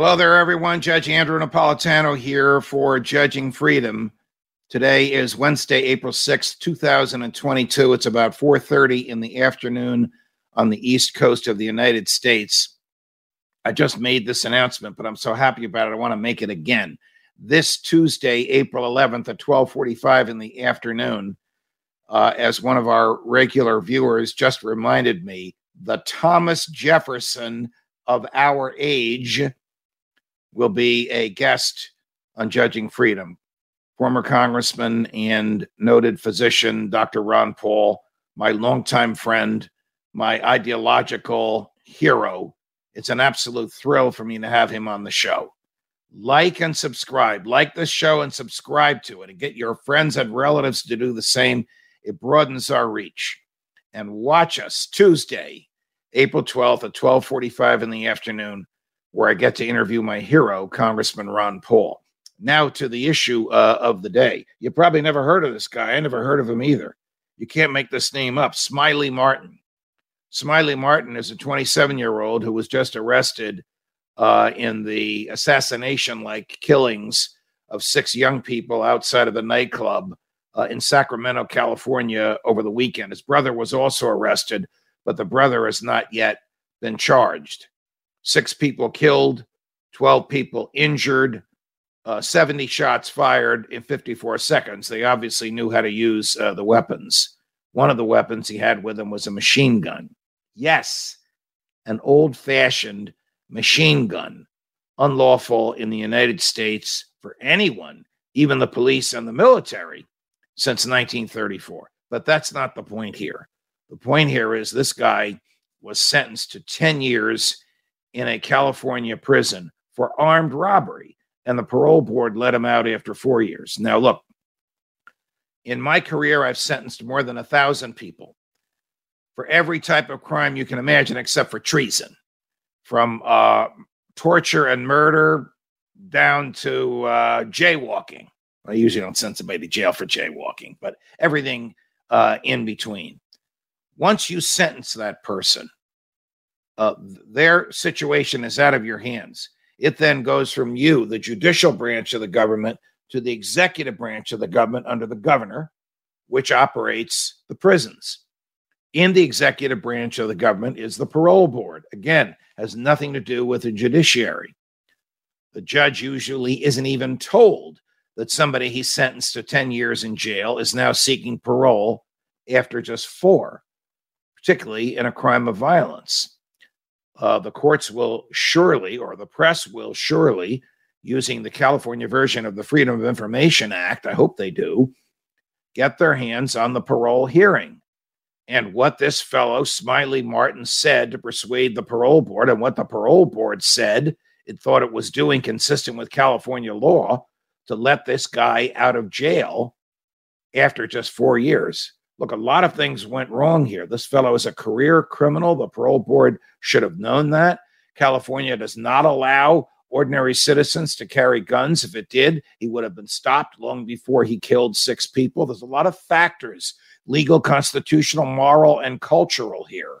Hello there, everyone. Judge Andrew Napolitano here for Judging Freedom. Today is Wednesday, April 6th, 2022. It's about 4:30 in the afternoon on the East Coast of the United States. I just made this announcement, but I'm so happy about it. I want to make it again. This Tuesday, April 11th at 12:45 in the afternoon, uh, as one of our regular viewers just reminded me, the Thomas Jefferson of our age will be a guest on Judging Freedom former congressman and noted physician, Dr. Ron Paul, my longtime friend, my ideological hero. It's an absolute thrill for me to have him on the show. Like and subscribe. Like this show and subscribe to it and get your friends and relatives to do the same. It broadens our reach. And watch us Tuesday, April 12th at 12:45 in the afternoon where I get to interview my hero, Congressman Ron Paul. Now to the issue uh, of the day. You probably never heard of this guy. I never heard of him either. You can't make this name up. Smiley Martin. Smiley Martin is a 27 year old who was just arrested uh, in the assassination like killings of six young people outside of the nightclub uh, in Sacramento, California over the weekend. His brother was also arrested, but the brother has not yet been charged. Six people killed, 12 people injured uh, 70 shots fired in 54 seconds. They obviously knew how to use uh, the weapons. One of the weapons he had with him was a machine gun. Yes, an old fashioned machine gun, unlawful in the United States for anyone, even the police and the military, since 1934. But that's not the point here. The point here is this guy was sentenced to 10 years in a California prison for armed robbery and the parole board let him out after four years. Now, look, in my career, I've sentenced more than a thousand people for every type of crime you can imagine, except for treason, from uh, torture and murder down to uh, jaywalking. I usually don't send somebody to jail for jaywalking, but everything uh, in between. Once you sentence that person, uh, their situation is out of your hands. It then goes from you, the judicial branch of the government, to the executive branch of the government under the governor, which operates the prisons. In the executive branch of the government is the parole board. Again, has nothing to do with the judiciary. The judge usually isn't even told that somebody he sentenced to 10 years in jail is now seeking parole after just four, particularly in a crime of violence uh, the courts will surely, or the press will surely, using the California version of the Freedom of Information Act, I hope they do, get their hands on the parole hearing. And what this fellow, Smiley Martin, said to persuade the parole board, and what the parole board said it thought it was doing consistent with California law to let this guy out of jail after just four years. Look, a lot of things went wrong here. This fellow is a career criminal. The parole board should have known that. California does not allow ordinary citizens to carry guns. If it did, he would have been stopped long before he killed six people. There's a lot of factors legal, constitutional, moral, and cultural here.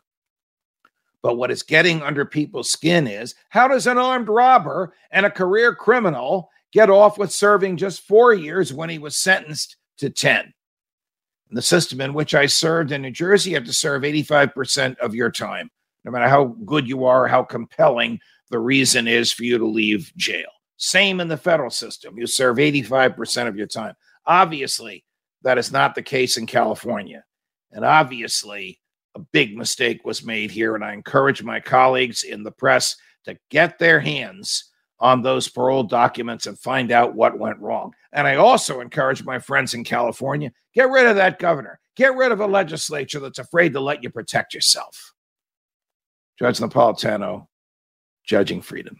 But what is getting under people's skin is how does an armed robber and a career criminal get off with serving just four years when he was sentenced to 10? The system in which I served in New Jersey, you have to serve 85% of your time, no matter how good you are, how compelling the reason is for you to leave jail. Same in the federal system. You serve 85% of your time. Obviously, that is not the case in California. And obviously, a big mistake was made here. And I encourage my colleagues in the press to get their hands on those parole documents and find out what went wrong. And I also encourage my friends in California get rid of that governor, get rid of a legislature that's afraid to let you protect yourself. Judge Napolitano, Judging Freedom.